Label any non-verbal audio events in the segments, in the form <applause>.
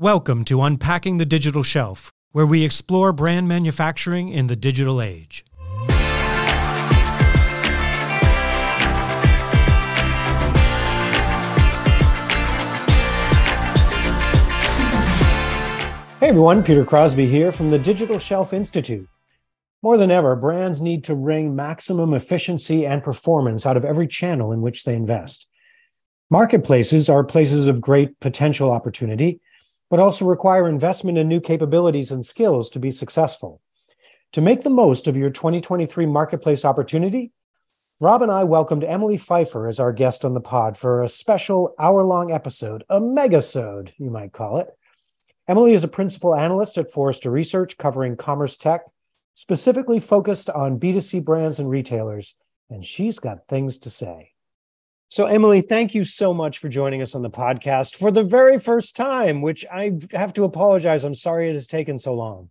Welcome to Unpacking the Digital Shelf, where we explore brand manufacturing in the digital age. Hey everyone, Peter Crosby here from the Digital Shelf Institute. More than ever, brands need to wring maximum efficiency and performance out of every channel in which they invest. Marketplaces are places of great potential opportunity, but also require investment in new capabilities and skills to be successful. To make the most of your 2023 marketplace opportunity, Rob and I welcomed Emily Pfeiffer as our guest on the pod for a special hour long episode, a megasode, you might call it. Emily is a principal analyst at Forrester Research covering commerce tech, specifically focused on B2C brands and retailers, and she's got things to say. So, Emily, thank you so much for joining us on the podcast for the very first time, which I have to apologize. I'm sorry it has taken so long.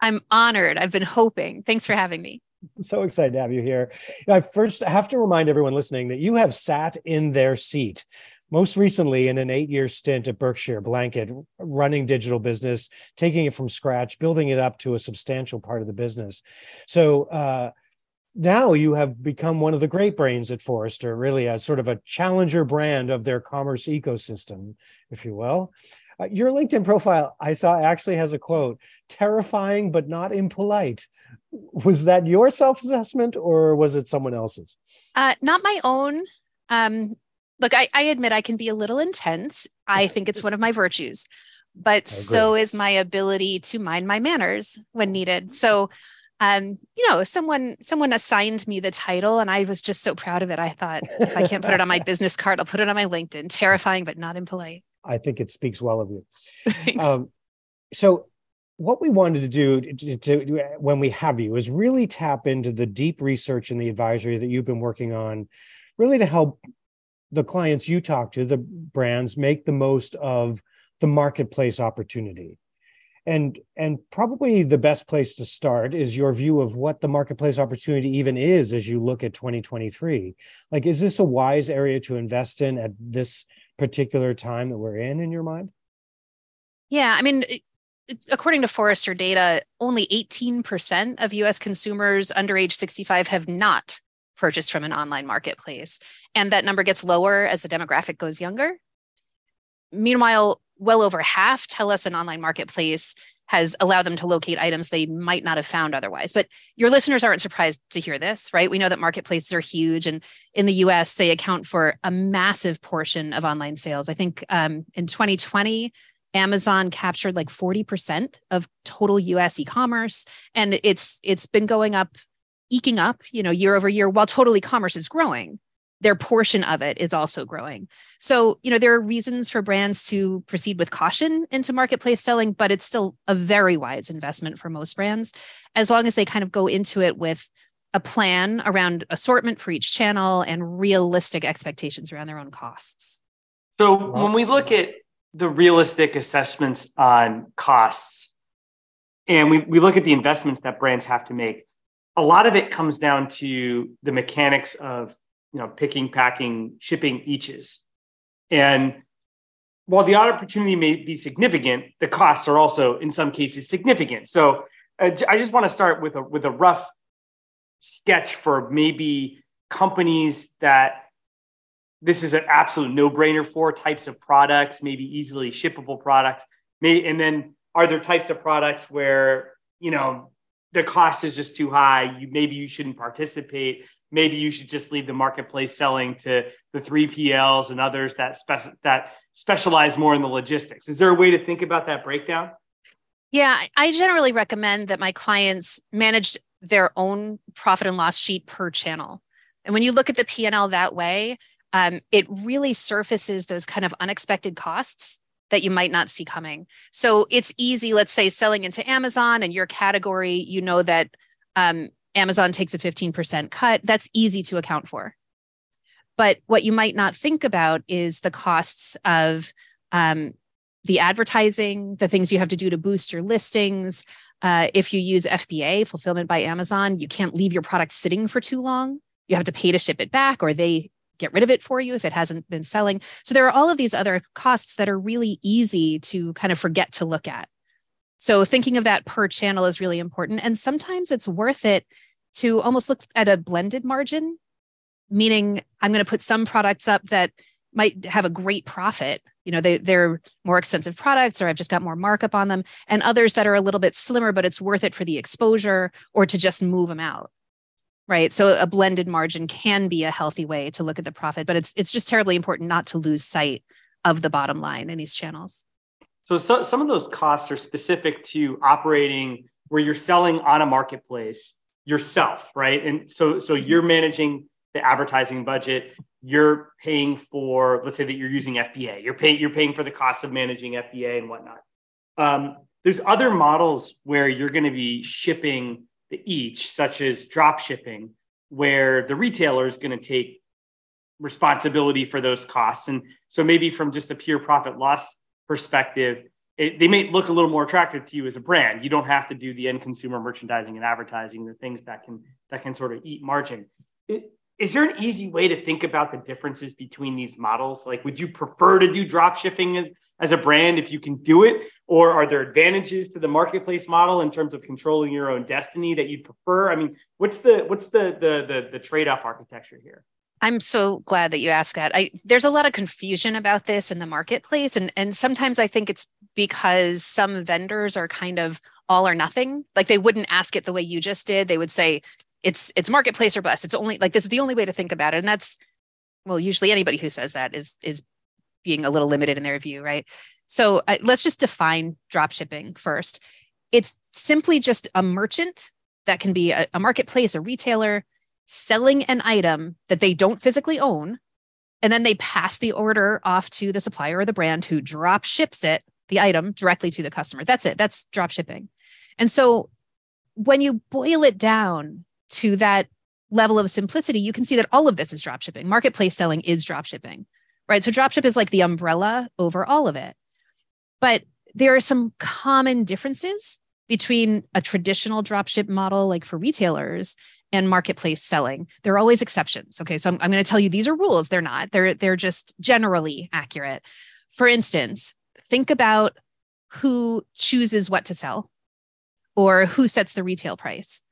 I'm honored. I've been hoping. Thanks for having me. I'm <laughs> so excited to have you here. I first have to remind everyone listening that you have sat in their seat most recently in an eight year stint at Berkshire Blanket, running digital business, taking it from scratch, building it up to a substantial part of the business. So uh, now you have become one of the great brains at Forrester, really a sort of a challenger brand of their commerce ecosystem, if you will. Uh, your LinkedIn profile, I saw, actually has a quote terrifying but not impolite. Was that your self assessment or was it someone else's? Uh, not my own. Um, look, I, I admit I can be a little intense. I think it's one of my virtues, but <laughs> so is my ability to mind my manners when needed. So, um, you know, someone someone assigned me the title, and I was just so proud of it. I thought, if I can't put it on my <laughs> business card, I'll put it on my LinkedIn. Terrifying, but not impolite. I think it speaks well of you. <laughs> Um, so, what we wanted to do to, to, when we have you is really tap into the deep research and the advisory that you've been working on, really to help the clients you talk to, the brands, make the most of the marketplace opportunity. And, and probably the best place to start is your view of what the marketplace opportunity even is as you look at 2023. Like, is this a wise area to invest in at this particular time that we're in, in your mind? Yeah, I mean, according to Forrester data, only 18% of US consumers under age 65 have not purchased from an online marketplace. And that number gets lower as the demographic goes younger. Meanwhile, well over half tell us an online marketplace has allowed them to locate items they might not have found otherwise. But your listeners aren't surprised to hear this, right? We know that marketplaces are huge. And in the US, they account for a massive portion of online sales. I think um, in 2020, Amazon captured like 40% of total US e-commerce and it's it's been going up eking up, you know, year over year while total e-commerce is growing. Their portion of it is also growing. So, you know, there are reasons for brands to proceed with caution into marketplace selling, but it's still a very wise investment for most brands as long as they kind of go into it with a plan around assortment for each channel and realistic expectations around their own costs. So, when we look at the realistic assessments on costs and we, we look at the investments that brands have to make, a lot of it comes down to the mechanics of you know picking packing shipping eaches and while the opportunity may be significant the costs are also in some cases significant so uh, i just want to start with a with a rough sketch for maybe companies that this is an absolute no-brainer for types of products maybe easily shippable products maybe and then are there types of products where you know the cost is just too high. You maybe you shouldn't participate. Maybe you should just leave the marketplace selling to the 3PLs and others that that specialize more in the logistics. Is there a way to think about that breakdown? Yeah, I generally recommend that my clients manage their own profit and loss sheet per channel. And when you look at the P&L that way, um, it really surfaces those kind of unexpected costs that you might not see coming. So it's easy, let's say, selling into Amazon and your category, you know that um, Amazon takes a 15% cut. That's easy to account for. But what you might not think about is the costs of um, the advertising, the things you have to do to boost your listings. Uh, if you use FBA, fulfillment by Amazon, you can't leave your product sitting for too long. You have to pay to ship it back, or they get rid of it for you if it hasn't been selling. So there are all of these other costs that are really easy to kind of forget to look at. So thinking of that per channel is really important. And sometimes it's worth it to almost look at a blended margin, meaning I'm going to put some products up that might have a great profit. You know, they, they're more expensive products, or I've just got more markup on them, and others that are a little bit slimmer, but it's worth it for the exposure or to just move them out. Right. So a blended margin can be a healthy way to look at the profit, but it's it's just terribly important not to lose sight of the bottom line in these channels. So, so some of those costs are specific to operating where you're selling on a marketplace yourself, right? And so so you're managing the advertising budget. You're paying for let's say that you're using fba you're paying you're paying for the cost of managing fba and whatnot. Um, there's other models where you're going to be shipping the each such as drop shipping where the retailer is going to take responsibility for those costs. And so maybe from just a pure profit loss perspective it, they may look a little more attractive to you as a brand you don't have to do the end consumer merchandising and advertising the things that can that can sort of eat margin it, is there an easy way to think about the differences between these models? Like, would you prefer to do drop shipping as, as a brand if you can do it? Or are there advantages to the marketplace model in terms of controlling your own destiny that you'd prefer? I mean, what's the what's the the the, the trade-off architecture here? I'm so glad that you asked that. I there's a lot of confusion about this in the marketplace and and sometimes I think it's because some vendors are kind of all or nothing. Like they wouldn't ask it the way you just did. They would say it's it's marketplace or bust. It's only like this is the only way to think about it. And that's well, usually anybody who says that is is being a little limited in their view, right? So uh, let's just define drop shipping first. It's simply just a merchant that can be a, a marketplace, a retailer selling an item that they don't physically own, and then they pass the order off to the supplier or the brand who drop ships it, the item directly to the customer. That's it. That's drop shipping. And so when you boil it down to that level of simplicity, you can see that all of this is drop shipping. Marketplace selling is drop shipping, right? So drop dropship is like the umbrella over all of it. But there are some common differences between a traditional dropship model, like for retailers, and marketplace selling. There are always exceptions. Okay, so I'm, I'm going to tell you these are rules. They're not. They're they're just generally accurate. For instance, think about who chooses what to sell, or who sets the retail price.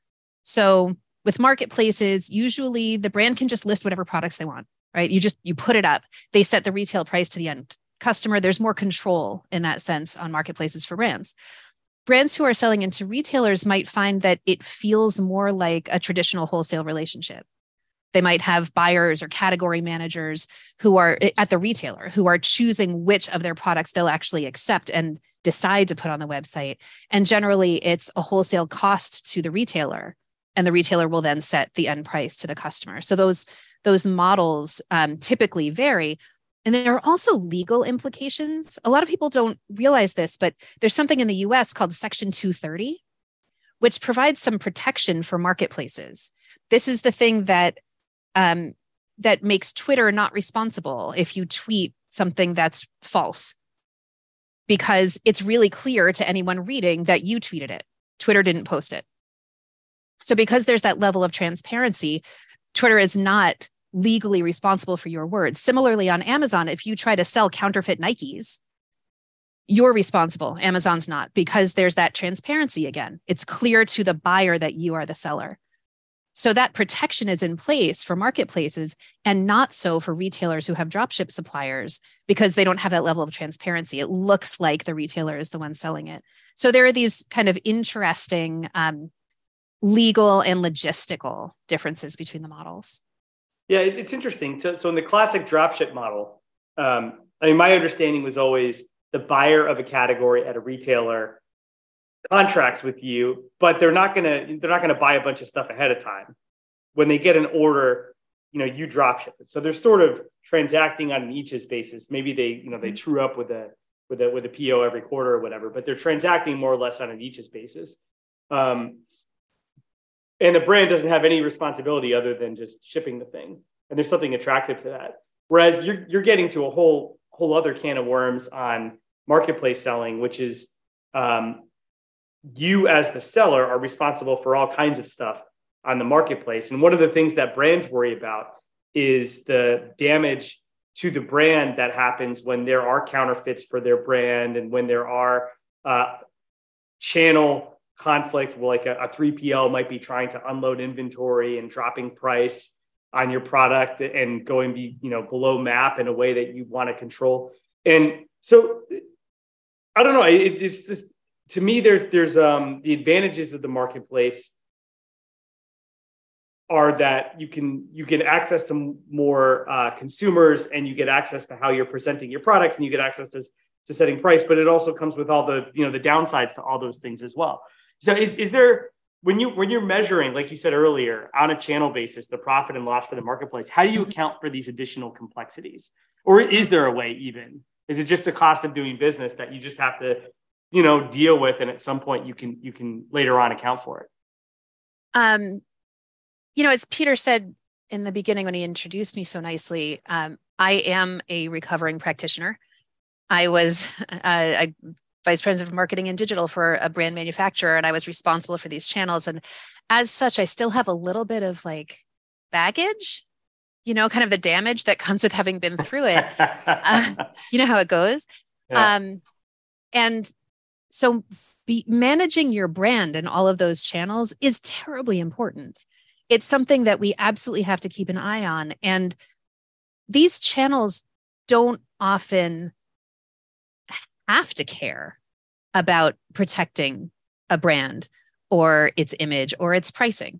So with marketplaces, usually the brand can just list whatever products they want, right? You just you put it up. They set the retail price to the end customer. There's more control in that sense on marketplaces for brands. Brands who are selling into retailers might find that it feels more like a traditional wholesale relationship. They might have buyers or category managers who are eh, at the retailer who are choosing which of their products they'll actually accept and decide to put on the website. And generally, it's a wholesale cost to the retailer and the retailer will then set the end price to the customer. So those those models um, typically vary. And there are also legal implications. A lot of people don't realize this, but there's something in the US called Section 230, which provides some protection for marketplaces. This is the thing that um, that makes Twitter not responsible if you tweet something that's false, because it's really clear to anyone reading that you tweeted it. Twitter didn't post it. So, because there's that level of transparency, Twitter is not legally responsible for your words. Similarly, on Amazon, if you try to sell counterfeit Nikes, you're responsible. Amazon's not because there's that transparency again. It's clear to the buyer that you are the seller. So that protection is in place for marketplaces and not so for retailers who have dropship suppliers because they don't have that level of transparency. It looks like the retailer is the one selling it. So there are these kind of interesting um, legal and logistical differences between the models. Yeah, it's interesting. So, so in the classic dropship model, um, I mean, my understanding was always the buyer of a category at a retailer contracts with you, but they're not gonna they're not gonna buy a bunch of stuff ahead of time. When they get an order, you know, you dropship it. So they're sort of transacting on an each's basis. Maybe they, you know, they mm-hmm. true up with a with a with a PO every quarter or whatever, but they're transacting more or less on an each's basis. Um, and the brand doesn't have any responsibility other than just shipping the thing. And there's something attractive to that. Whereas you're, you're getting to a whole whole other can of worms on marketplace selling which is um, you as the seller are responsible for all kinds of stuff on the marketplace. And one of the things that brands worry about is the damage to the brand that happens when there are counterfeits for their brand and when there are uh, channel conflict like a, a 3pl might be trying to unload inventory and dropping price on your product and going be you know below map in a way that you want to control. And so i don't know it, it's just to me there's there's um the advantages of the marketplace are that you can you get access to more uh, consumers and you get access to how you're presenting your products and you get access to, to setting price but it also comes with all the you know the downsides to all those things as well so is, is there when you when you're measuring like you said earlier on a channel basis the profit and loss for the marketplace how do you mm-hmm. account for these additional complexities or is there a way even is it just the cost of doing business that you just have to you know deal with and at some point you can you can later on account for it um you know, as Peter said in the beginning when he introduced me so nicely, um, I am a recovering practitioner. I was <laughs> uh, a vice president of marketing and digital for a brand manufacturer, and I was responsible for these channels. And as such, I still have a little bit of like baggage, you know, kind of the damage that comes with having been through it. <laughs> uh, you know how it goes. Yeah. Um, and so be managing your brand and all of those channels is terribly important it's something that we absolutely have to keep an eye on. And these channels don't often have to care about protecting a brand or its image or its pricing.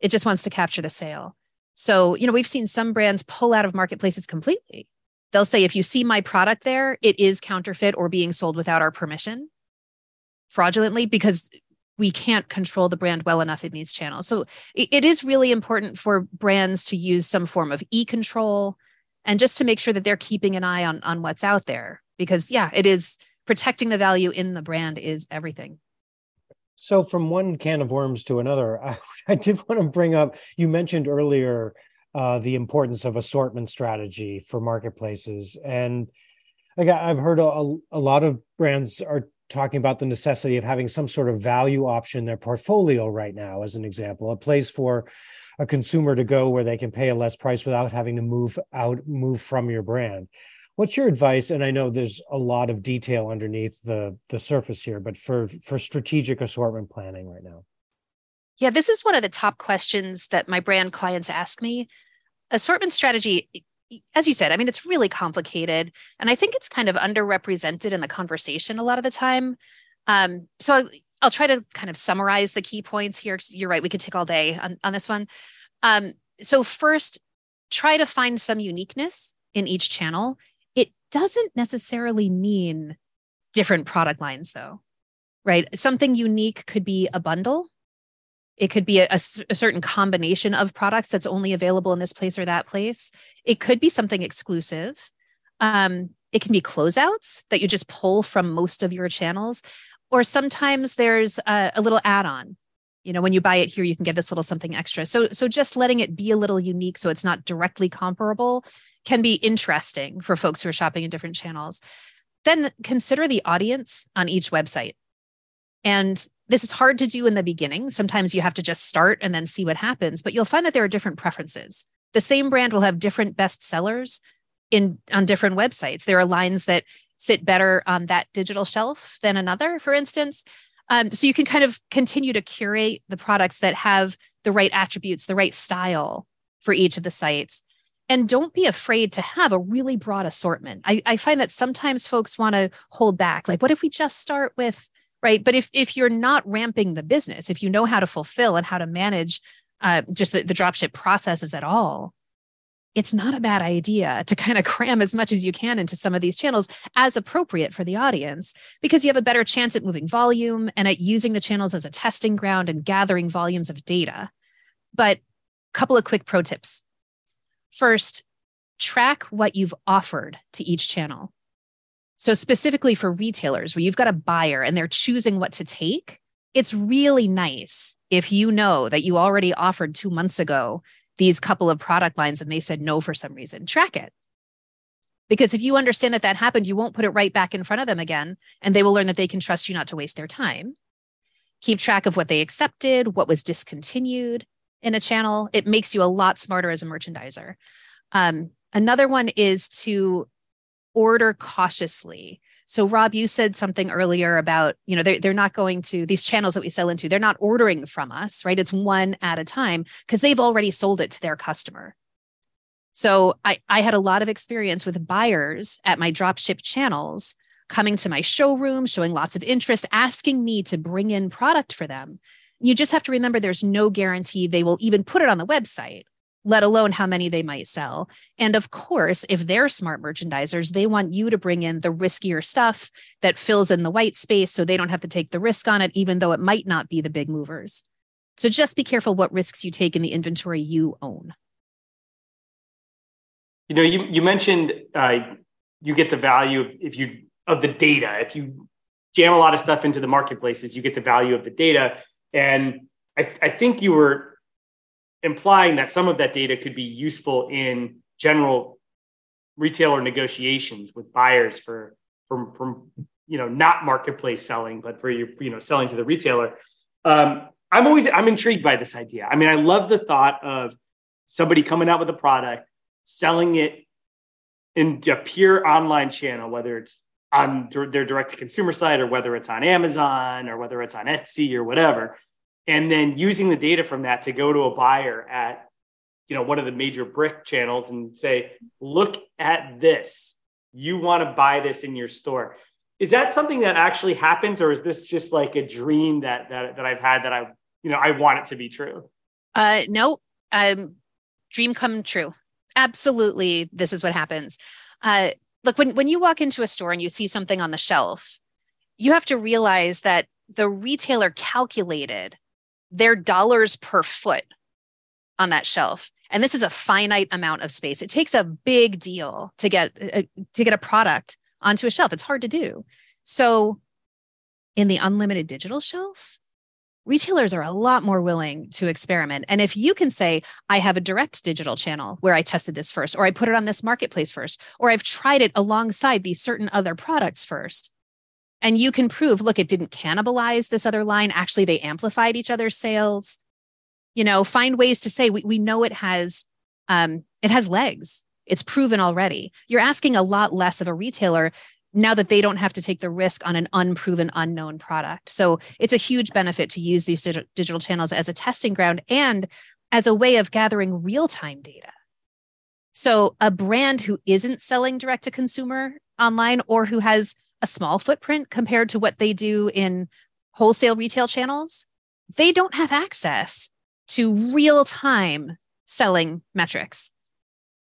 It just wants to capture the sale. So, you know, we've seen some brands pull out of marketplaces completely. They'll say, if you see my product there, it is counterfeit or being sold without our permission fraudulently because we can't control the brand well enough in these channels. So it is really important for brands to use some form of e-control and just to make sure that they're keeping an eye on, on what's out there. Because yeah, it is protecting the value in the brand is everything. So from one can of worms to another, <laughs> I, I did want to bring up, you mentioned earlier uh, the importance of assortment strategy for marketplaces. And like I've heard a, a lot of brands are talking about the necessity of having some sort of value option in their portfolio right now, as an example, a place for a consumer to go where they can pay a less price without having to move out, move from your brand. What's your advice? And I know there's a lot of detail underneath the the surface here, but for for strategic assortment planning right now. Yeah, this is one of the top questions that my brand clients ask me. Assortment strategy as you said, I mean, it's really complicated. And I think it's kind of underrepresented in the conversation a lot of the time. Um, so I'll, I'll, try to kind of summarize the key points here. You're right, we could take all day on, on this one. Um, so, first, try to find some uniqueness in each channel. Doesn't necessarily mean different product lines, though, right? Something unique could be a bundle it could be a, a, a, certain combination of products that's only available in this place or that place. It could be something exclusive. Um, it can be closeouts that you just pull from most of your channels. Or sometimes there's a, a little add on. You know, when you buy it here, you can get this little something extra. So, so just letting it be a little unique so it's not directly comparable can be interesting for folks who are shopping in different channels. Then consider the audience on each website. And this is hard to do in the beginning. Sometimes you have to just start and then see what happens, but you'll find that there are different preferences. The same brand will have different best sellers in on different websites. There are lines that sit better on that digital shelf than another, for instance. Um, so you can kind of continue to curate the products that have the right attributes, the right style for each of the sites. And don't be afraid to have a really broad assortment. I, I find that sometimes folks want to hold back. Like, what if we just start with right but if if you're not ramping the business if you know how to fulfill and how to manage uh, just the, the dropship processes at all it's not a bad idea to kind of <laughs> cram as much as you can into some of these channels as appropriate for the audience because you have a better chance at moving volume and at using the channels as a testing ground and gathering volumes of data but a couple of quick pro tips first track what you've offered to each channel so, specifically for retailers where you've got a buyer and they're choosing what to take, it's really nice if you know that you already offered two months ago these couple of product lines and they said no for some reason. Track it. Because if you understand that that happened, you won't put it right back in front of them again, and they will learn that they can trust you not to waste their time. Keep track of what they accepted, what was discontinued, in a channel, it makes you a lot smarter as a merchandiser. Um, another one is to order cautiously. So, Rob, you said something earlier about, you know, they're, they're not going to these channels that we sell into, they're not ordering from us, right? It's one at a time because they've already sold it to their customer. So, I, I had a lot of experience with buyers at my dropship channels coming to my showroom, showing lots of interest, asking me to bring in product for them. You just have to remember there's no guarantee they will even put it on the website let alone how many they might sell. And of course, if they're smart merchandisers, they want you to bring in the riskier stuff that fills in the white space so they don't have to take the risk on it, even though it might not be the big movers. So just be careful what risks you take in the inventory you own. You know, you, you mentioned uh, you get the value if you of the data. If you jam a lot of stuff into the marketplaces, you get the value of the data. And I, I think you were implying that some of that data could be useful in general retailer negotiations with buyers for from from you know not marketplace selling but for your you know selling to the retailer. Um, i'm always i'm intrigued by this idea. I mean i love the thought of somebody coming out with a product selling it in a pure online channel whether it's on their direct to consumer site or whether it's on amazon or whether it's on etsy or whatever. And then using the data from that to go to a buyer at you know one of the major brick channels and say look at this. You want to buy this in your store. Is that something that actually happens or is this just like a dream that that, that i've had that i you know i want it to be true? Uh no um dream come true. Absolutely this is what happens. Uh look when when you walk into a store and you see something on the shelf you have to realize that the retailer calculated their dollars per foot on that shelf. And this is a finite amount of space. It takes a big deal to get uh, to get a product onto a shelf. It's hard to do. So in the unlimited digital shelf retailers are a lot more willing to experiment. And if you can say i have a direct digital channel where i tested this first or i put it on this marketplace first or i've tried it alongside these certain other products first and you can prove look it didn't cannibalize this other line. Actually they amplified each other's sales. You know find ways to say we, we know it has um, it has legs. It's proven already. You're asking a lot less of a retailer now that they don't have to take the risk on an unproven unknown product so it's a huge benefit to use these dig- digital channels as a testing ground and as a way of gathering real-time data so a brand who isn't selling direct to consumer online or who has a small footprint compared to what they do in wholesale retail channels, they don't have access to real time selling metrics.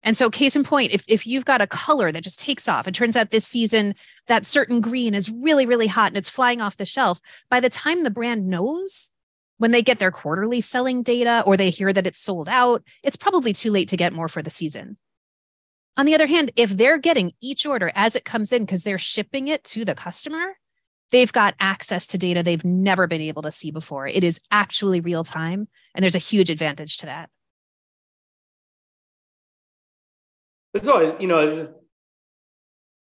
And so, case in point, if, if you've got a color that just takes off, it turns out this season that certain green is really, really hot and it's flying off the shelf, by the time the brand knows when they get their quarterly selling data or they hear that it's sold out, it's probably too late to get more for the season. On the other hand, if they're getting each order as it comes in because they're shipping it to the customer, they've got access to data they've never been able to see before. It is actually real time, and there's a huge advantage to that. It's always, you know, it's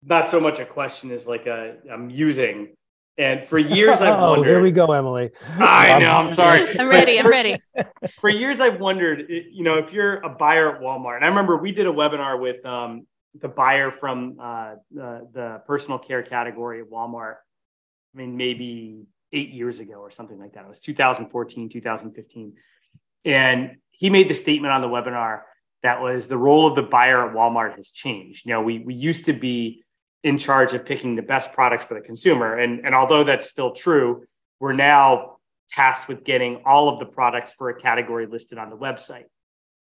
not so much a question as like a I'm using and for <laughs> years I've oh, wondered. Here we go, Emily. I know. I'm sorry. <laughs> I'm ready. I'm ready. <laughs> For years I've wondered, you know, if you're a buyer at Walmart, and I remember we did a webinar with um, the buyer from uh, the, the personal care category at Walmart. I mean, maybe eight years ago or something like that. It was 2014, 2015, and he made the statement on the webinar that was the role of the buyer at Walmart has changed. You know, we we used to be in charge of picking the best products for the consumer. And, and although that's still true, we're now tasked with getting all of the products for a category listed on the website.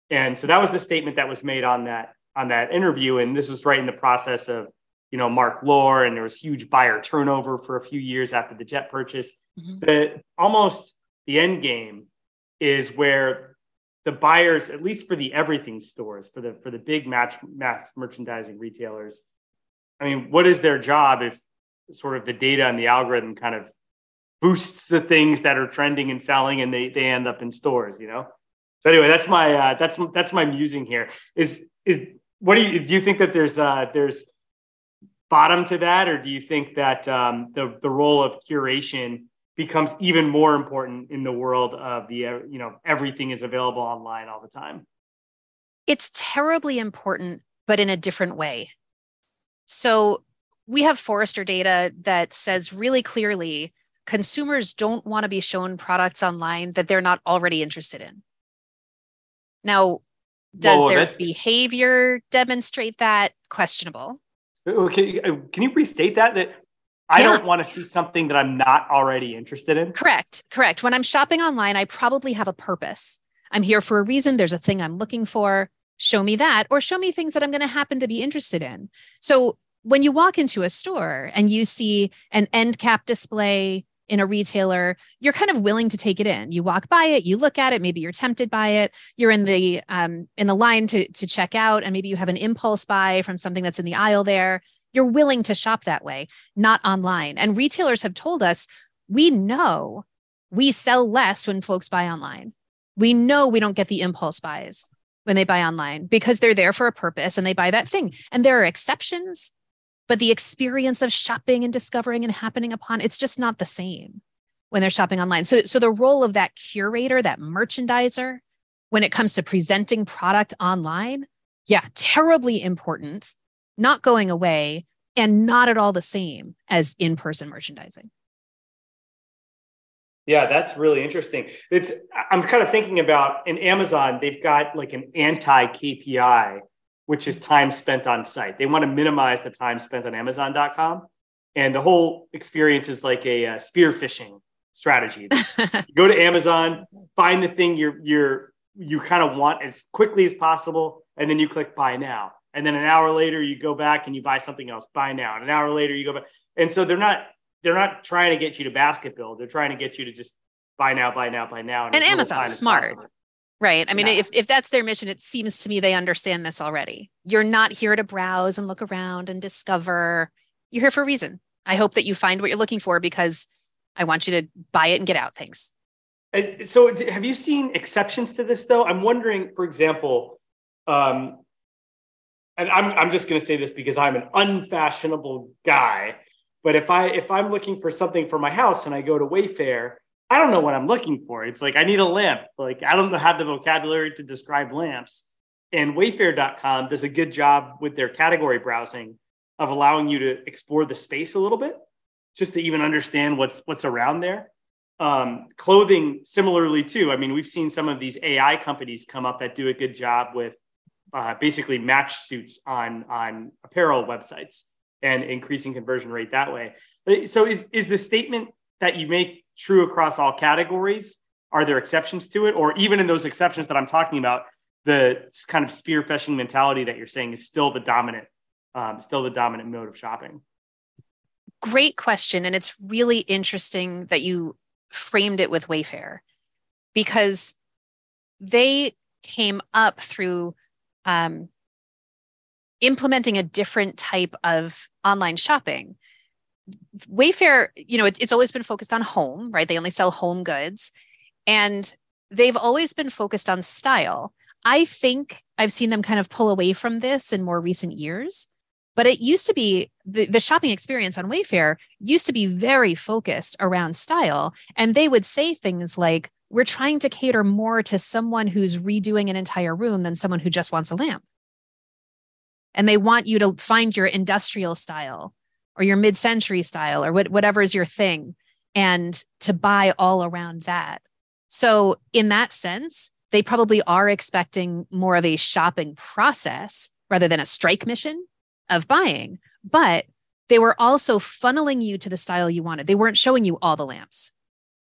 And so that was the statement that was made on that on that interview. And this was right in the process of, you know, Mark Lore, and there was huge buyer turnover for a few years after the jet purchase. Mm-hmm. The almost the end game is where the buyers, at least for the everything stores, for the for the big match mass merchandising retailers, I mean, what is their job if sort of the data and the algorithm kind of boosts the things that are trending and selling and they, they end up in stores, you know? So anyway, that's my, uh, that's, that's my musing here is, is what do you, do you think that there's, uh, there's bottom to that? Or do you think that um, the, the role of curation becomes even more important in the world of the you know everything is available online all the time. It's terribly important but in a different way. So we have forrester data that says really clearly consumers don't want to be shown products online that they're not already interested in. Now does Whoa, their behavior demonstrate that? Questionable. Okay uh, can you restate that? That I yeah. don't want to see something that I'm not already interested in. Correct. Correct. When I'm shopping online, I probably have a purpose. I'm here for a reason. There's a thing I'm looking for. Show me that, or show me things that I'm going to happen to be interested in. So when you walk into a store and you see an end cap display in a retailer, you're kind of willing to take it in. You walk by it, you look at it, maybe you're tempted by it. You're in the um, in the line to to check out, and maybe you have an impulse buy from something that's in the aisle there you're willing to shop that way, not online. And retailers have told us we know we sell less when folks buy online. We know we don't get the impulse buys when they buy online because they're there for a purpose and they buy that thing. And there are exceptions, but the experience of shopping and discovering and happening upon it's just not the same when they're shopping online. So, so the role of that curator, that merchandiser, when it comes to presenting product online, yeah, terribly important not going away and not at all the same as in-person merchandising. Yeah that's really interesting. It's i'm kind of thinking about in amazon they've got like an anti kpi which is time spent on site. They want to minimize the time spent on amazon.com and the whole experience is like a, a uh, spear phishing strategy. <laughs> Go to amazon find the thing you're you're you kind of want as quickly as possible and then you click buy now and then an hour later you go back and you buy something else. Buy now. And an hour later you go back. And so they're not they're not trying to get you to basket build. They're trying to get you to just buy now buy now buy now. And, and amazon's smart right? I mean yeah. if, if that's their mission it seems to me they understand this already. You're not here to browse and look around and discover. You're here for a reason. I hope that you find what you're looking for because i want you to buy it and get out. Things so have you seen exceptions to this though? I'm wondering for example um, and I'm I'm just going to say this because I'm an unfashionable guy. But if I if I'm looking for something for my house and I go to Wayfair, I don't know what I'm looking for. It's like I need a lamp. Like I don't have the vocabulary to describe lamps. And Wayfair.com does a good job with their category browsing of allowing you to explore the space a little bit, just to even understand what's what's around there. Um, clothing, similarly too. I mean, we've seen some of these AI companies come up that do a good job with uh, basically match suits on on apparel websites and increasing conversion rate that way. So is is the statement that you make true across all categories? Are there exceptions to it, or even in those exceptions that I'm talking about, the kind of spear phishing mentality that you're saying is still the dominant, um, still the dominant mode of shopping? Great question, and it's really interesting that you framed it with Wayfair because they came up through um, implementing a different type of online shopping. Wayfair, you know, it, it's always been focused on home, right? They only sell home goods. And they've always been focused on style. I think I've seen them kind of pull away from this in more recent years. But it used to be the, the shopping experience on Wayfair used to be very focused around style. And they would say things like, we're trying to cater more to someone who's redoing an entire room than someone who just wants a lamp. And they want you to find your industrial style or your mid century style or what, whatever is your thing and to buy all around that. So, in that sense, they probably are expecting more of a shopping process rather than a strike mission of buying. But they were also funneling you to the style you wanted. They weren't showing you all the lamps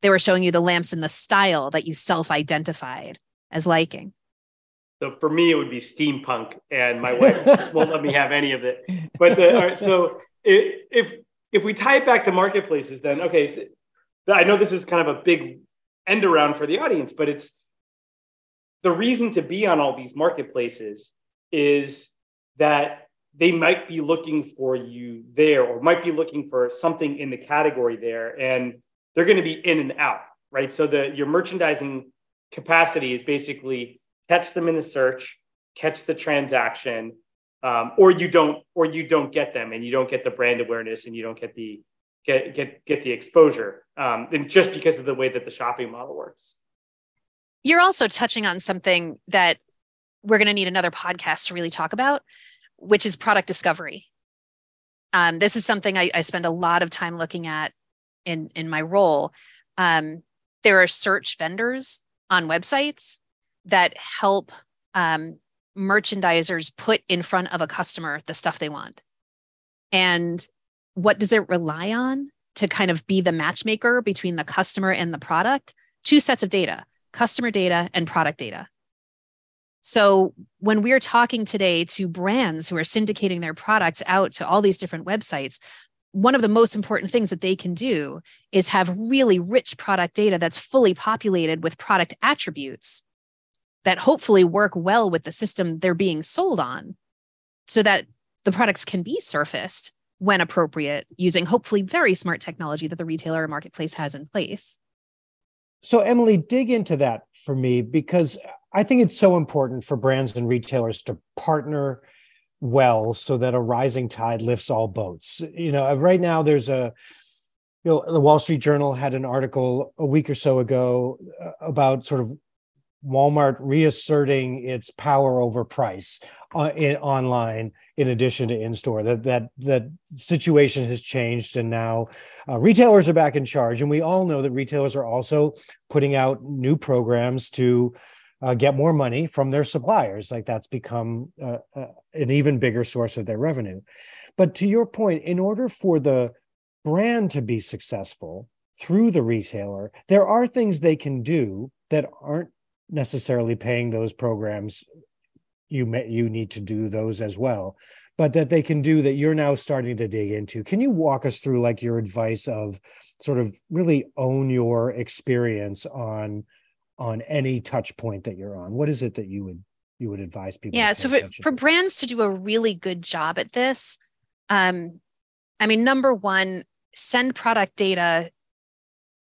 they were showing you the lamps in the style that you self-identified as liking. So for me, it would be steampunk, and my <laughs> wife won't let me have any of it. But the, right, so if if we tie it back to marketplaces, then okay, so I know this is kind of a big end around for the audience, but it's the reason to be on all these marketplaces is that they might be looking for you there, or might be looking for something in the category there, and they're going to be in and out, right? So the your merchandising capacity is basically catch them in the search, catch the transaction, um, or you don't, or you don't get them, and you don't get the brand awareness, and you don't get the get get get the exposure, um, and just because of the way that the shopping model works. You're also touching on something that we're going to need another podcast to really talk about, which is product discovery. Um, this is something I, I, spend a lot of time looking at in in my role. Um, there are search vendors on websites that help um, merchandisers put in front of a customer the stuff they want. And what does it rely on to kind of be the matchmaker between the customer and the product? Two sets of data customer data and product data. So when we're talking today to brands who are syndicating their products out to all these different websites, one of the most important things that they can do is have really rich product data that's fully populated with product attributes that hopefully work well with the system they're being sold on so that the products can be surfaced when appropriate using hopefully very smart technology that the retailer or marketplace has in place. So, Emily, dig into that for me because I think it's so important for brands and retailers to partner well so that a rising tide lifts all boats. You know, right now there's a you know, the Wall Street Journal had an article a week or so ago uh, about sort of Walmart reasserting its power over price uh, in, online in addition to in store. That that that situation has changed, and now uh, retailers are back in charge. And we all know that retailers are also putting out new programs to uh, get more money from their suppliers. Like that's become uh, uh, an even bigger source of their revenue. But to your point, in order for the brand to be successful through the retailer, there are things they can do that aren't necessarily paying those programs you may you need to do those as well but that they can do that you're now starting to dig into can you walk us through like your advice of sort of really own your experience on on any touch point that you're on what is it that you would you would advise people yeah so for, for brands to do a really good job at this um i mean number one send product data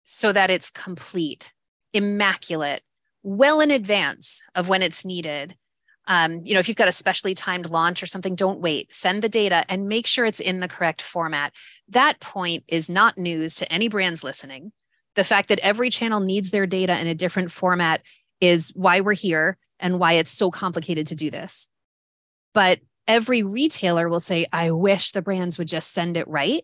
so that it's complete immaculate well in advance of when it's needed. Um, you know, if you've got a specially timed launch or something, don't wait. Send the data and make sure it's in the correct format. That point is not news to any brands listening. The fact that every channel needs their data in a different format is why we're here and why it's so complicated to do this. But every retailer will say, I wish the brands would just send it right.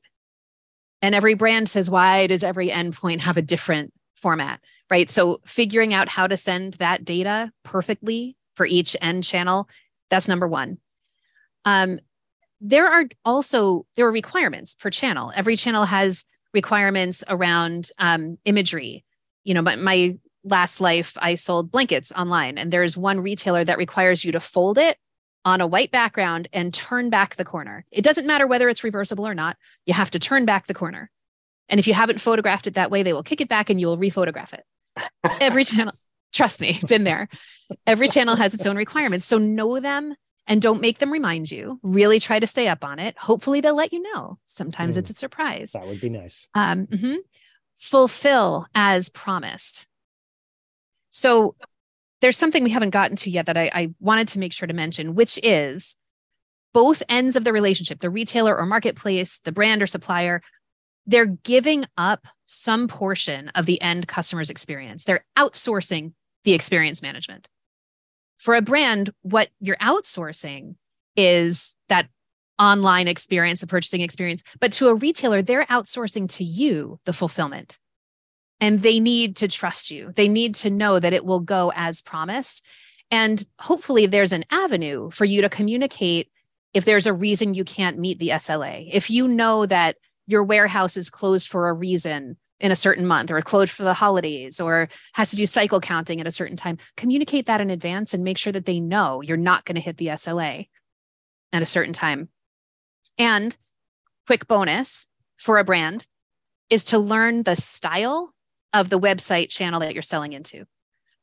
And every brand says, why does every endpoint have a different format, right? So figuring out how to send that data perfectly for each end channel, that's number one. Um, there are also there are requirements per channel. Every channel has requirements around um, imagery. You know, my, my last life, I sold blankets online, and there's one retailer that requires you to fold it on a white background and turn back the corner. It doesn't matter whether it's reversible or not. You have to turn back the corner. And if you haven't photographed it that way, they will kick it back and you will rephotograph it. Every <laughs> channel, trust me, been there. Every channel has its own requirements. So know them and don't make them remind you. Really try to stay up on it. Hopefully, they'll let you know. Sometimes mm, it's a surprise. That would be nice. Um, mm-hmm. Fulfill as promised. So, there's something we haven't gotten to yet that I, I wanted to make sure to mention, which is both ends of the relationship, the retailer or marketplace, the brand or supplier, they're giving up some portion of the end customer's experience. They're outsourcing the experience management. For a brand, what you're outsourcing is that online experience, the purchasing experience. But to a retailer, they're outsourcing to you the fulfillment. And they need to trust you. They need to know that it will go as promised. And hopefully, there's an avenue for you to communicate if there's a reason you can't meet the SLA. If you know that your warehouse is closed for a reason in a certain month or closed for the holidays or has to do cycle counting at a certain time, communicate that in advance and make sure that they know you're not going to hit the SLA at a certain time. And quick bonus for a brand is to learn the style of the website channel that you're selling into.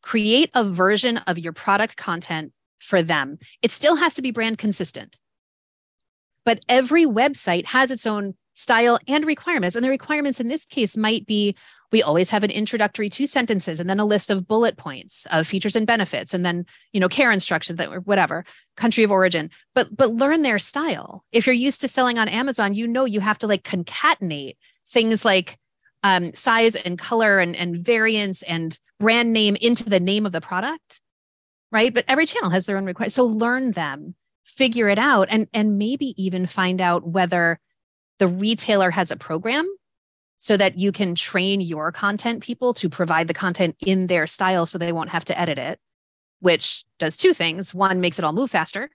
Create a version of your product content for them. It still has to be brand consistent. But every website has its own style and requirements. And the requirements in this case might be we always have an introductory two sentences and then a list of bullet points of features and benefits and then you know care instructions that or whatever country of origin but but learn their style if you're used to selling on amazon you know you have to like concatenate things like um, size and color and, and variance and brand name into the name of the product, right? But every channel has their own requirements. So learn them, figure it out, and, and maybe even find out whether the retailer has a program so that you can train your content people to provide the content in their style so they won't have to edit it, which does two things. One, makes it all move faster,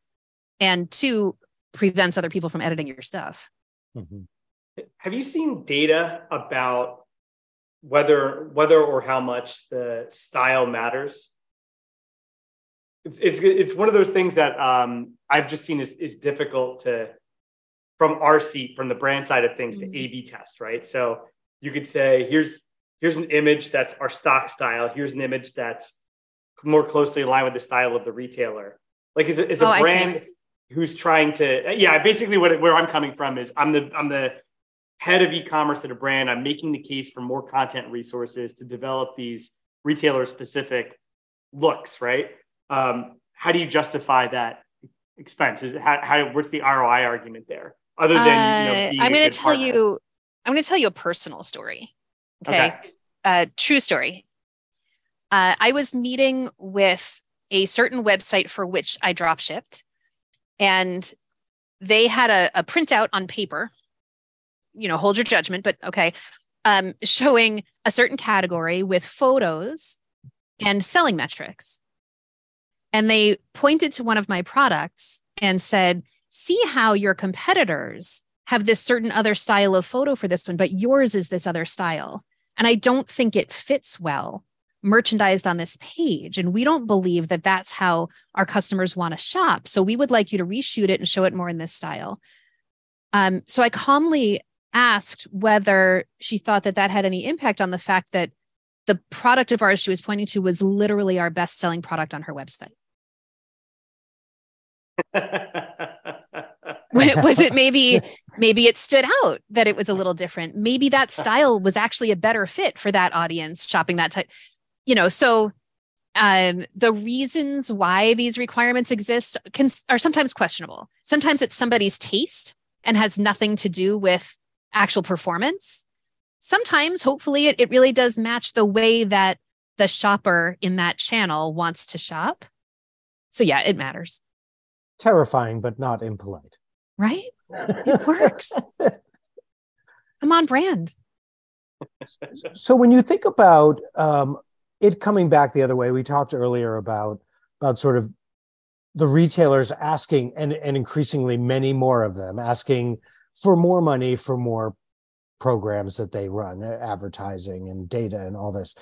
and two, prevents other people from editing your stuff. Mm-hmm. Have you seen data about whether whether or how much the style matters? It's it's it's one of those things that um, I've just seen is, is difficult to from our seat from the brand side of things mm-hmm. to A/B test, right? So you could say here's here's an image that's our stock style. Here's an image that's more closely aligned with the style of the retailer. Like is a, is a oh, brand who's trying to yeah basically what where I'm coming from is I'm the I'm the head of e-commerce at a brand, I'm making the case for more content resources to develop these retailer specific looks, right? Um, how do you justify that expense? Is it, how, how what's the ROI argument there? Other than uh, you know, I'm going to tell partner? you, I'm going to tell you a personal story. Okay, okay. Uh, true story. Uh, I was meeting with a certain website for which I drop shipped, and they had a, a printout on paper you know, hold your judgment, but okay, um, showing a certain category with photos and selling metrics. And they pointed to one of my products and said, see how your competitors have this certain other style of photo for this one, but yours is this other style. And I don't think it fits well merchandised on this page. And we don't believe that that's how our customers want to shop. So we would like you to reshoot it and show it more in this style. Um, so I calmly asked whether she thought that that had any impact on the fact that the product of ours she was pointing to was literally our best selling product on her website. <laughs> <laughs> was it maybe maybe it stood out that it was a little different maybe that style was actually a better fit for that audience shopping that type you know so um, the reasons why these requirements exist can, are sometimes questionable sometimes it's somebody's taste and has nothing to do with actual performance. Sometimes, hopefully, it, it really does match the way that the shopper in that channel wants to shop. So, yeah, it matters. Terrifying, but not impolite. Right? <laughs> It works. I'm on brand. So, when you think about um, it coming back the other way, we talked earlier about about sort of the retailers asking and and increasingly many more of them asking for more money for more programs that they run, uh, advertising and data and all this.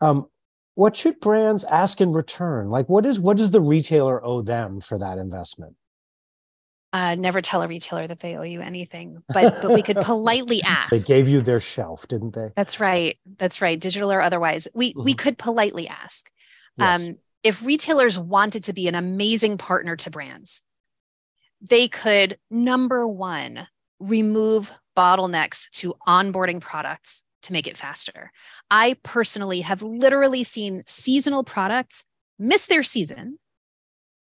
Um, what should brands ask in return? Like, what is what does the retailer owe them for that investment? Uh, never tell a retailer that they owe you anything, but but we could politely <laughs> ask. They gave you their shelf, didn't they? That's right. That's right. Digital or otherwise, we mm-hmm. we could politely ask. Yes. Um, if retailers wanted to be an amazing partner to brands, they could number one remove bottlenecks to onboarding products to make it faster. I personally have literally seen seasonal products miss their season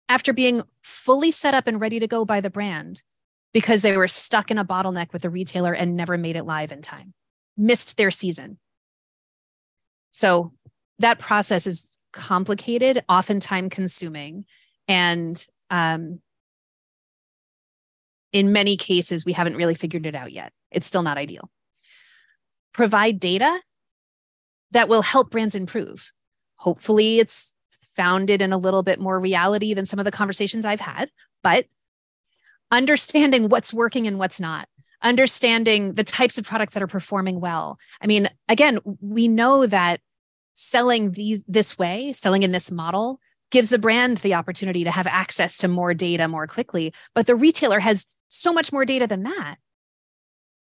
after being fully set up and ready to go by the brand because they were stuck in a bottleneck with the retailer and never made it live in time, missed their season. So that process is complicated, often time consuming, and um, in many cases, we haven't really figured it out yet. It's still not ideal. Provide data that will help brands improve. Hopefully, it's founded in a little bit more reality than some of the conversations I've had, but understanding what's working and what's not, understanding the types of products that are performing well. I mean, again, we know that selling these this way, selling in this model gives the brand the opportunity to have access to more data more quickly, but the retailer has so much more data than that.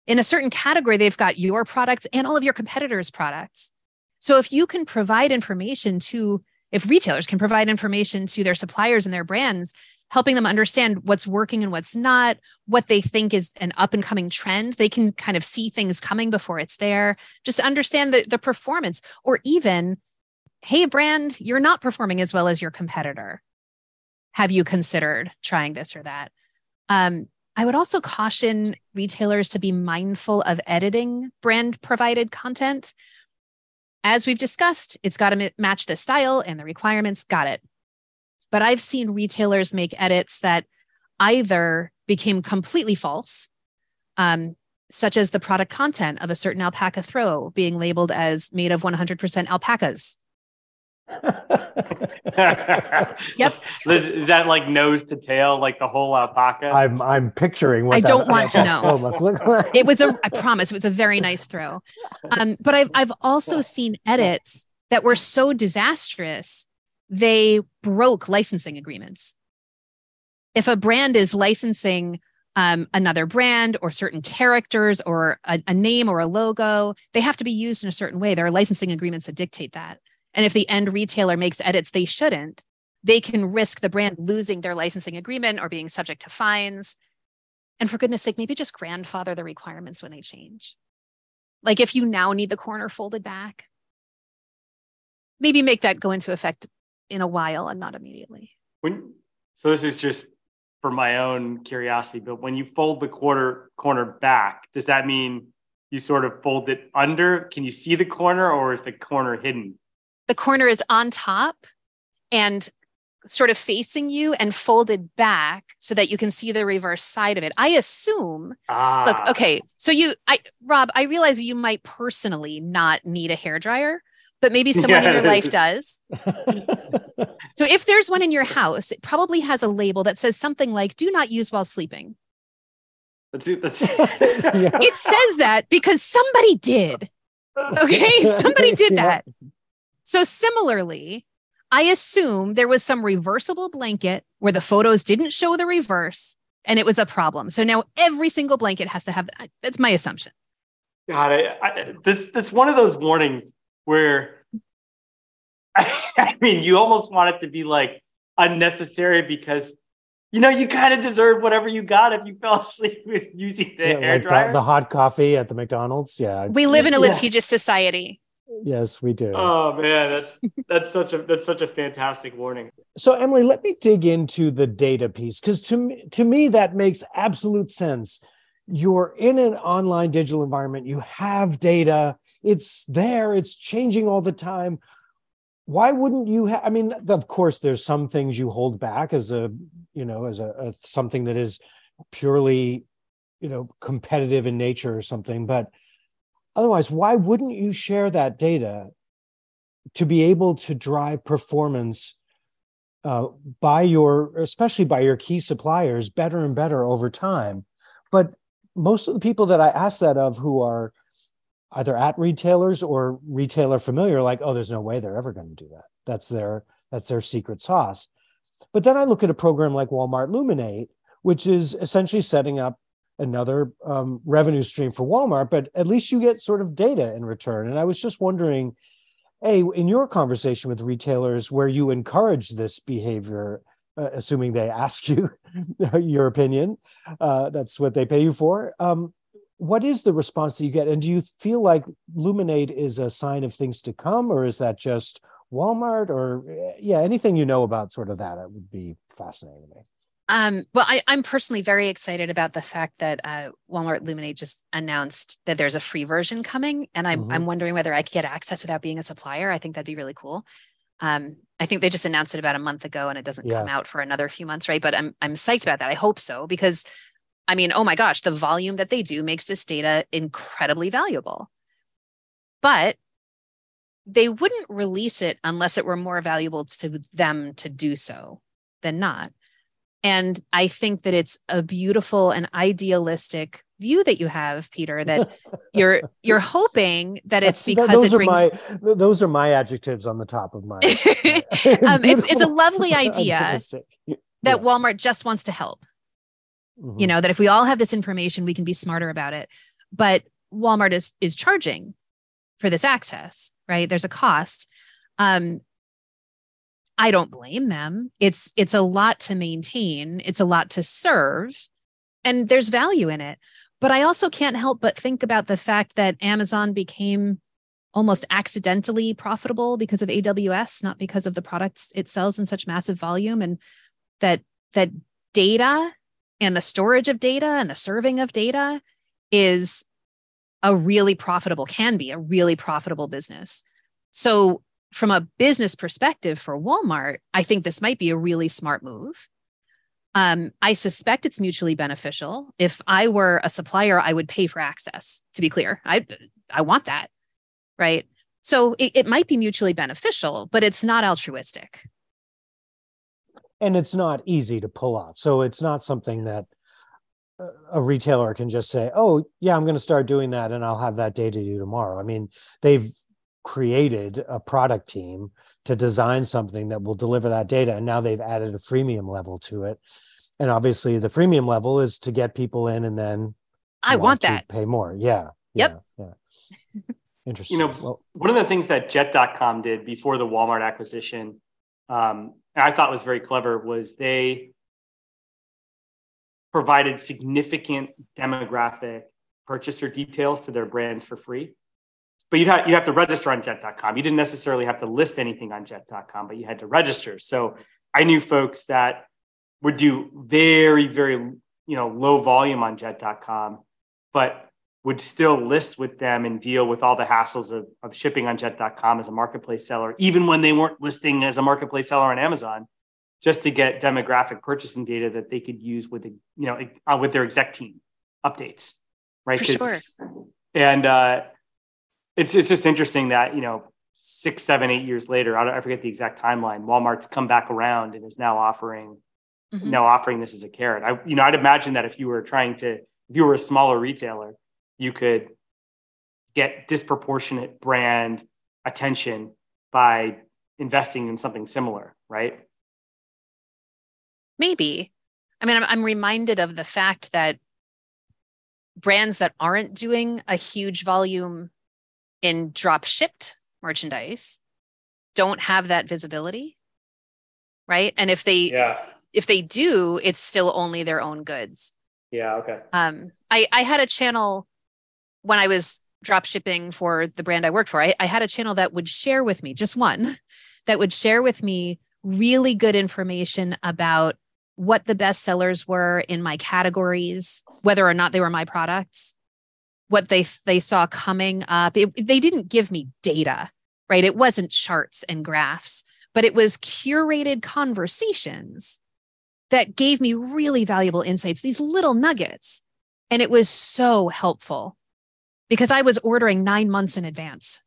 In a certain category, they've got your products and all of your competitors' products. So if you can provide information to, if retailers can provide information to their suppliers and their brands, helping them understand what's working and what's not, what they think is an up and coming trend, they can kind of see things coming before it's there, just understand the, the performance, or even, hey, brand, you're not performing as well as your competitor. Have you considered trying this or that? Um, I would also caution retailers to be mindful of editing brand provided content. As we've discussed, it's got to match the style and the requirements. Got it. But I've seen retailers make edits that either became completely false, um, such as the product content of a certain alpaca throw being labeled as made of 100% alpacas <laughs> yep. Is that like nose to tail, like the whole alpaca? I'm I'm picturing what I don't want to know. Must look like. It was a I promise it was a very nice throw. Um, but I've I've also seen edits that were so disastrous they broke licensing agreements. If a brand is licensing um, another brand or certain characters or a, a name or a logo, they have to be used in a certain way. There are licensing agreements that dictate that. And if the end retailer makes edits they shouldn't, they can risk the brand losing their licensing agreement or being subject to fines. And for goodness sake, maybe just grandfather the requirements when they change. Like if you now need the corner folded back, maybe make that go into effect in a while and not immediately. When, so this is just for my own curiosity, but when you fold the quarter corner back, does that mean you sort of fold it under? Can you see the corner or is the corner hidden? The corner is on top and sort of facing you and folded back so that you can see the reverse side of it. I assume. Ah. Look, okay. So you, I, Rob, I realize you might personally not need a hair dryer, but maybe someone yes. in your life does. <laughs> so if there's one in your house, it probably has a label that says something like "Do not use while sleeping." That's, that's, it says that because somebody did. <laughs> Okay, somebody did that. So, similarly, I assume there was some reversible blanket where the photos didn't show the reverse and it was a problem. So now every single blanket has to have that's my assumption. God, I, I, that's that's one of those warnings where <laughs> I mean, you almost want it to be like unnecessary because you know you kind of deserve whatever you got if you <laughs> fell asleep with using the yeah, hair like dryer. The, the, hot coffee at the McDonald's. Yeah, we live in a litigious yeah. society. Yes, we do. Oh man, that's that's such a that's such a fantastic warning. So Emily, let me dig into the data piece because to me, to me that makes absolute sense. You're in an online digital environment, you have data, it's there, it's changing all the time. Why wouldn't you have I mean, of course there's some things you hold back as a, you know, as a, a something that is purely, you know, competitive in nature or something, but Otherwise, why wouldn't you share that data to be able to drive performance uh, by your, especially by your key suppliers, better and better over time? But most of the people that I ask that of who are either at retailers or retailer familiar, like, oh, there's no way they're ever going to do that. That's their that's their secret sauce. But then I look at a program like Walmart Luminate, which is essentially setting up another um, revenue stream for Walmart, but at least you get sort of data in return. And I was just wondering, a in your conversation with retailers where you encourage this behavior, uh, assuming they ask you <laughs> your opinion, uh, that's what they pay you for. Um, what is the response that you get? And do you feel like Luminate is a sign of things to come, or is that just Walmart? Or yeah, anything you know about sort of that, it would be fascinating to me. Um, well, I, am personally very excited about the fact that uh, Walmart Luminate just announced that there's a free version coming, and I'm mm-hmm. I'm wondering whether I could get access without being a supplier. I think that'd be really cool. Um, I think they just announced it about a month ago, and it doesn't yeah. come out for another few months, right? But I'm I'm psyched about that. I hope so because, I mean, oh my gosh, the volume that they do makes this data incredibly valuable. But they wouldn't release it unless it were more valuable to them to do so than not. And I think that it's a beautiful and idealistic view that you have, Peter, that <laughs> you're you're hoping that it's because those it brings are my those are my adjectives on the top of my <laughs> <laughs> um, it's it's a lovely idea that Walmart just wants to help. Mm-hmm. You know, that if we all have this information, we can be smarter about it. But Walmart is is charging for this access, right? There's a cost. Um, I don't blame them. It's it's a lot to maintain, it's a lot to serve, and there's value in it. But I also can't help but think about the fact that Amazon became almost accidentally profitable because of AWS, not because of the products it sells in such massive volume and that that data and the storage of data and the serving of data is a really profitable, can be a really profitable business. So, from a business perspective for Walmart, I think this might be a really smart move. Um, I suspect it's mutually beneficial. If I were a supplier, I would pay for access. To be clear, I I want that, right? So it, it might be mutually beneficial, but it's not altruistic. And it's not easy to pull off. So it's not something that a retailer can just say, "Oh, yeah, I'm going to start doing that, and I'll have that data to you tomorrow." I mean, they've created a product team to design something that will deliver that data, and now they've added a freemium level to it. And obviously, the freemium level is to get people in, and then I want, want that pay more. Yeah. Yep. Yeah. yeah. <laughs> Interesting. You know, well, one of the things that Jet.com did before the Walmart acquisition, um, I thought was very clever, was they provided significant demographic purchaser details to their brands for free. But you'd have, you have to register on jet.com. You didn't necessarily have to list anything on jet.com, but you had to register. So I knew folks that would do very, very, you know, low volume on jet.com, but would still list with them and deal with all the hassles of, of shipping on jet.com as a marketplace seller, even when they weren't listing as a marketplace seller on Amazon just to get demographic purchasing data that they could use with the, you know with their exec team updates, right? For sure. And uh, it's it's just interesting that you know six, seven, eight years later, I, I forget the exact timeline. Walmart's come back around and is now offering mm-hmm. now offering this as a carrot. I you know I'd imagine that if you were trying to if you were a smaller retailer, you could get disproportionate brand attention by investing in something similar, right? Maybe. I mean, I'm, I'm reminded of the fact that brands that aren't doing a huge volume in drop shipped merchandise don't have that visibility right? And if they yeah. if they do it's still only their own goods. Yeah okay. Um i i had a channel when i was drop shipping for the brand i worked for I, I had a channel that would share with me just one <laughs> that would share with me really good information about what the best sellers were in my categories, whether or not they were my products, what they they saw coming up. It, they didn't give me data, right? It wasn't charts and graphs, but it was curated conversations that gave me really valuable insights, these little nuggets. And it was so helpful because I was ordering 9 months in advance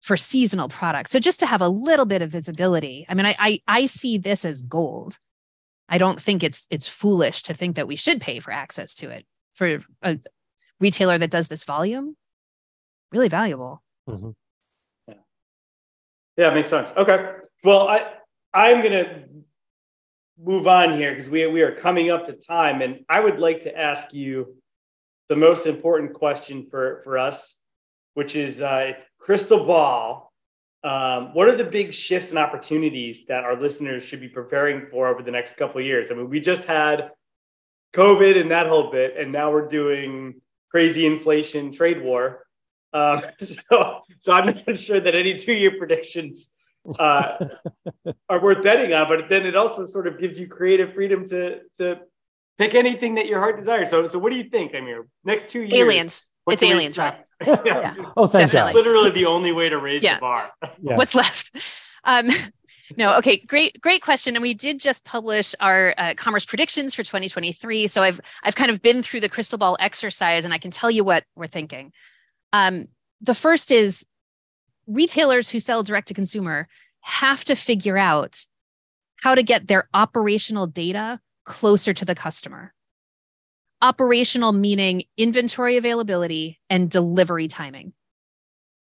for seasonal products. So just to have a little bit of visibility. I mean, I I, I see this as gold I don't think it's it's foolish to think that we should pay for access to it for a retailer that does this volume. Really valuable. Mm-hmm. Yeah. yeah, makes sense. Okay. Well, I I'm gonna move on here because we we are coming up to time, and I would like to ask you the most important question for for us, which is uh, crystal ball um, what are the big shifts and opportunities that our listeners should be preparing for over the next couple of years? I mean, we just had COVID and that whole bit, and now we're doing crazy inflation, trade war. Um, <laughs> so, so I'm not <laughs> sure that any two-year predictions uh, <laughs> are worth betting on. But then it also sort of gives you creative freedom to to pick anything that your heart desires. So, so what do you think, Amir? Next two years, aliens. It's aliens, right? yeah. Oh, thank Definitely. God. Literally the only way to raise yeah. the bar. Yeah. What's left? Um, no, okay, great, great question. And we did just publish our uh, commerce predictions for 2023. So I've I've kind of been through the crystal ball exercise, and I can tell you what we're thinking. Um, the first is retailers who sell direct to consumer have to figure out how to get their operational data closer to the customer. Operational meaning inventory availability and delivery timing.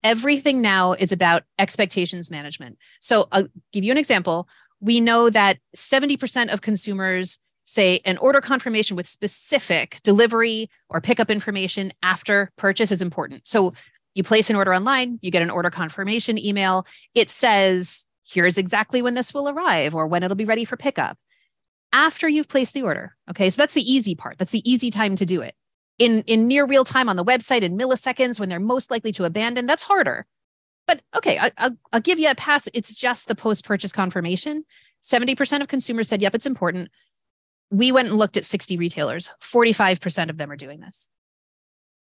Everything now is about expectations management. So I'll give you an example. We know that 70% of consumers say an order confirmation with specific delivery or pickup information after purchase is important. So you place an order online, you get an order confirmation email. It says, here's exactly when this will arrive or when it'll be ready for pickup after you've placed the order. Okay. So that's the easy part. That's the easy time to do it. In, in near real time on the website in milliseconds when they're most likely to abandon, that's harder. But okay, I, will I'll give you a pass. It's just the post purchase confirmation. 70% of consumers said, yep, it's important. we went and looked at 60 retailers. 45% of them are doing this,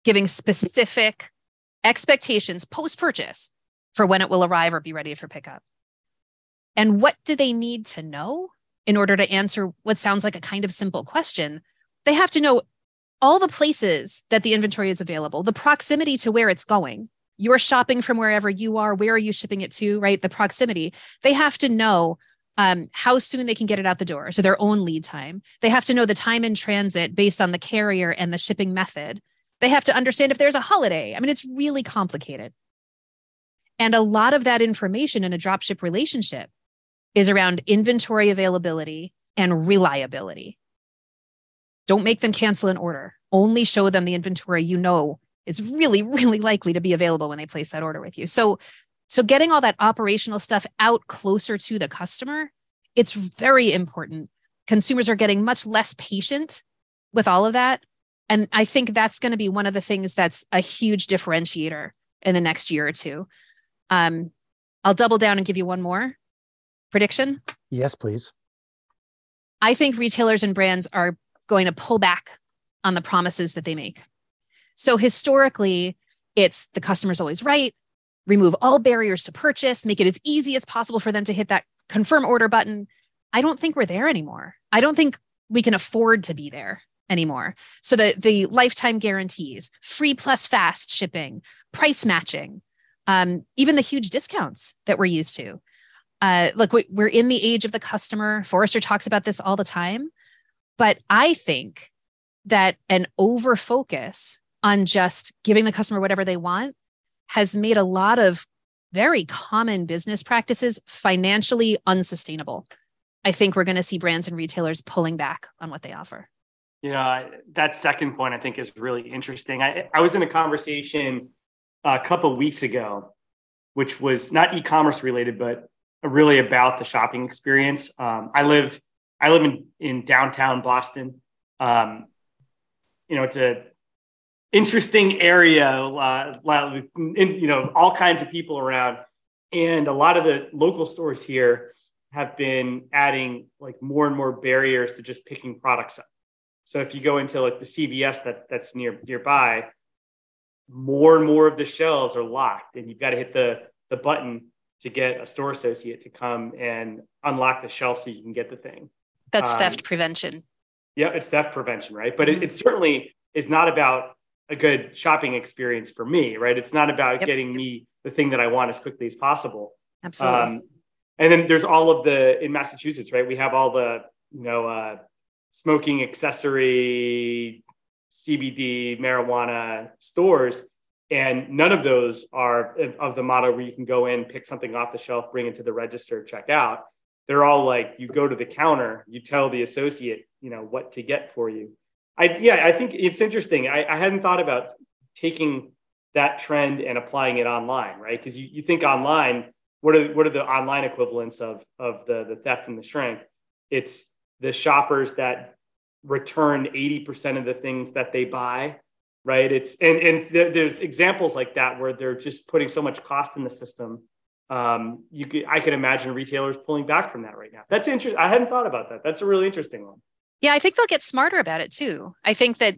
giving specific expectations post purchase for when it will arrive or be ready for pickup. And what do they need to know in order to answer what sounds like a kind of simple question? They have to know all the places that the inventory is available, the proximity to where it's going. You're shopping from wherever you are. Where are you shipping it to? Right? The proximity. They have to know um, how soon they can get it out the door. So their own lead time. They have to know the time in transit based on the carrier and the shipping method. They have to understand if there's a holiday. I mean, it's really complicated. And a lot of that information in a dropship relationship is around inventory availability and reliability. Don't make them cancel an order. Only show them the inventory you know is really, really likely to be available when they place that order with you. So, so getting all that operational stuff out closer to the customer, it's very important. Consumers are getting much less patient with all of that. And I think that's going to be one of the things that's a huge differentiator in the next year or two. Um, I'll double down and give you one more prediction. Yes, please. I think retailers and brands are going to pull back on the promises that they make. So historically, it's the customer's always right, remove all barriers to purchase, make it as easy as possible for them to hit that confirm order button. I don't think we're there anymore. I don't think we can afford to be there anymore. So the the lifetime guarantees, free plus fast shipping, price matching, um, even the huge discounts that we're used to. Uh, look, we're in the age of the customer. Forrester talks about this all the time. But I think that an over focus on just giving the customer whatever they want has made a lot of very common business practices financially unsustainable. I think we're going to see brands and retailers pulling back on what they offer. You know, that second point I think is really interesting. I, I was in a conversation a couple weeks ago, which was not e-commerce related, but really about the shopping experience. Um, I live I live in in downtown Boston. Um, you know, it's a interesting area. Uh, you know, all kinds of people around, and a lot of the local stores here have been adding like more and more barriers to just picking products up. So if you go into like the CVS that that's near nearby, more and more of the shelves are locked and you've got to hit the, the button to get a store associate to come and unlock the shelf so you can get the thing. That's um, theft prevention. Yeah, it's theft prevention, right? But mm-hmm. it, it, certainly is not about a good shopping experience for me, right? It's not about yep. getting me the thing that I want as quickly as possible. Absolutely. Um, and then there's all of the in Massachusetts, right? We have all the you know uh, smoking accessory CBD marijuana stores. And none of those are of the model where you can go in, pick something off the shelf, bring it to the register, check out. They're all like you go to the counter, you tell the associate, you know, what to get for you. I yeah, I think it's interesting. I, I hadn't thought about taking that trend and applying it online, right? Because you, you think online, what are what are the online equivalents of of the the theft and the shrink? It's the shoppers that return 80% of the things that they buy right it's and and there's examples like that where they're just putting so much cost in the system um you could i could imagine retailers pulling back from that right now. That's interesting i hadn't thought about that. That's a really interesting one. Yeah i think they'll get smarter about it too. I think that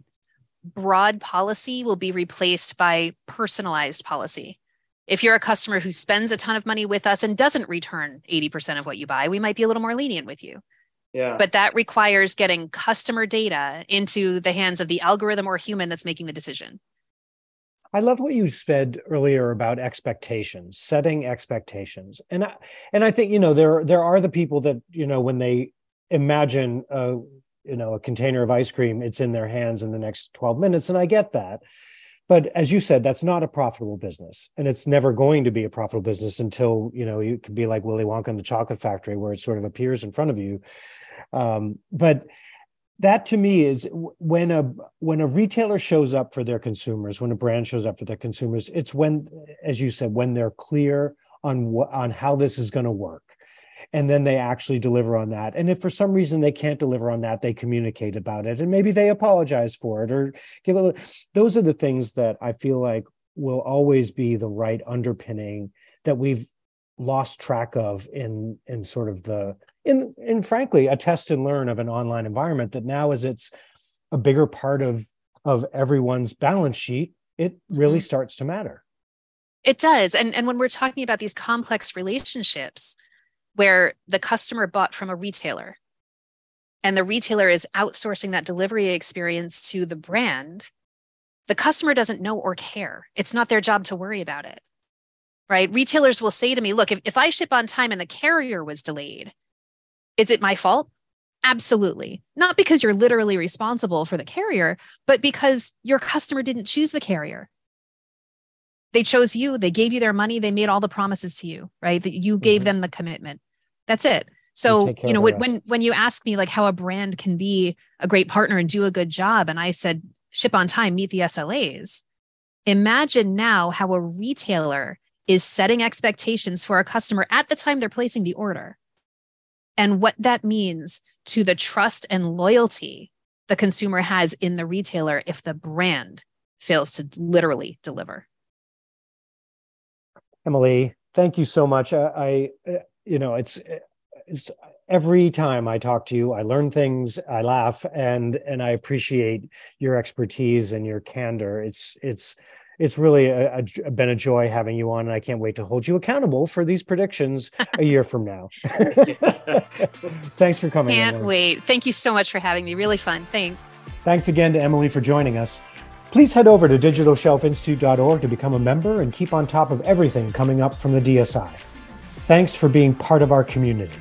broad policy will be replaced by personalized policy. If you're a customer who spends a ton of money with us and doesn't return 80% of what you buy we might be a little more lenient with you. Yeah. But that requires getting customer data into the hands of the algorithm or human that's making the decision. I love what you said earlier about expectations, setting expectations. And I, and I think you know there there are the people that you know when they imagine a you know a container of ice cream it's in their hands in the next 12 minutes and I get that. But as you said that's not a profitable business and it's never going to be a profitable business until you know you could be like Willy Wonka in the chocolate factory where it sort of appears in front of you um, but that to me is when a when a retailer shows up for their consumers, when a brand shows up for their consumers, it's when, as you said, when they're clear on what on how this is going to work. And then they actually deliver on that. And if for some reason they can't deliver on that they communicate about it. And maybe they apologize for it or give a those are the things that i feel like will always be the right underpinning that we've lost track of in in sort of the in, in frankly, a test and learn of an online environment that now as it's a bigger part of, of everyone's balance sheet, it really mm-hmm. starts to matter. It does. And, and when we're talking about these complex relationships where the customer bought from a retailer and the retailer is outsourcing that delivery experience to the brand, the customer doesn't know or care. It's not their job to worry about it. Right. Retailers will say to me, look, if, if I ship on time and the carrier was delayed, is it my fault? Absolutely. Not because you're literally responsible for the carrier, but because your customer didn't choose the carrier. They chose you, they gave you their money, they made all the promises to you, right? That you gave mm-hmm. them the commitment. That's it. So, you, you know, when when you ask me like how a brand can be a great partner and do a good job and I said ship on time, meet the SLAs. Imagine now how a retailer is setting expectations for a customer at the time they're placing the order and what that means to the trust and loyalty the consumer has in the retailer if the brand fails to literally deliver. Emily, thank you so much. I, I uh, you know, it's it's every time I talk to you, I learn things, I laugh, and and I appreciate your expertise and your candor. It's it's it's really a, a, been a joy having you on, and I can't wait to hold you accountable for these predictions a year from now. <laughs> Thanks for coming. Can't Emily. wait. Thank you so much for having me. Really fun. Thanks. Thanks again to Emily for joining us. Please head over to digitalshelfinstitute.org to become a member and keep on top of everything coming up from the DSI. Thanks for being part of our community.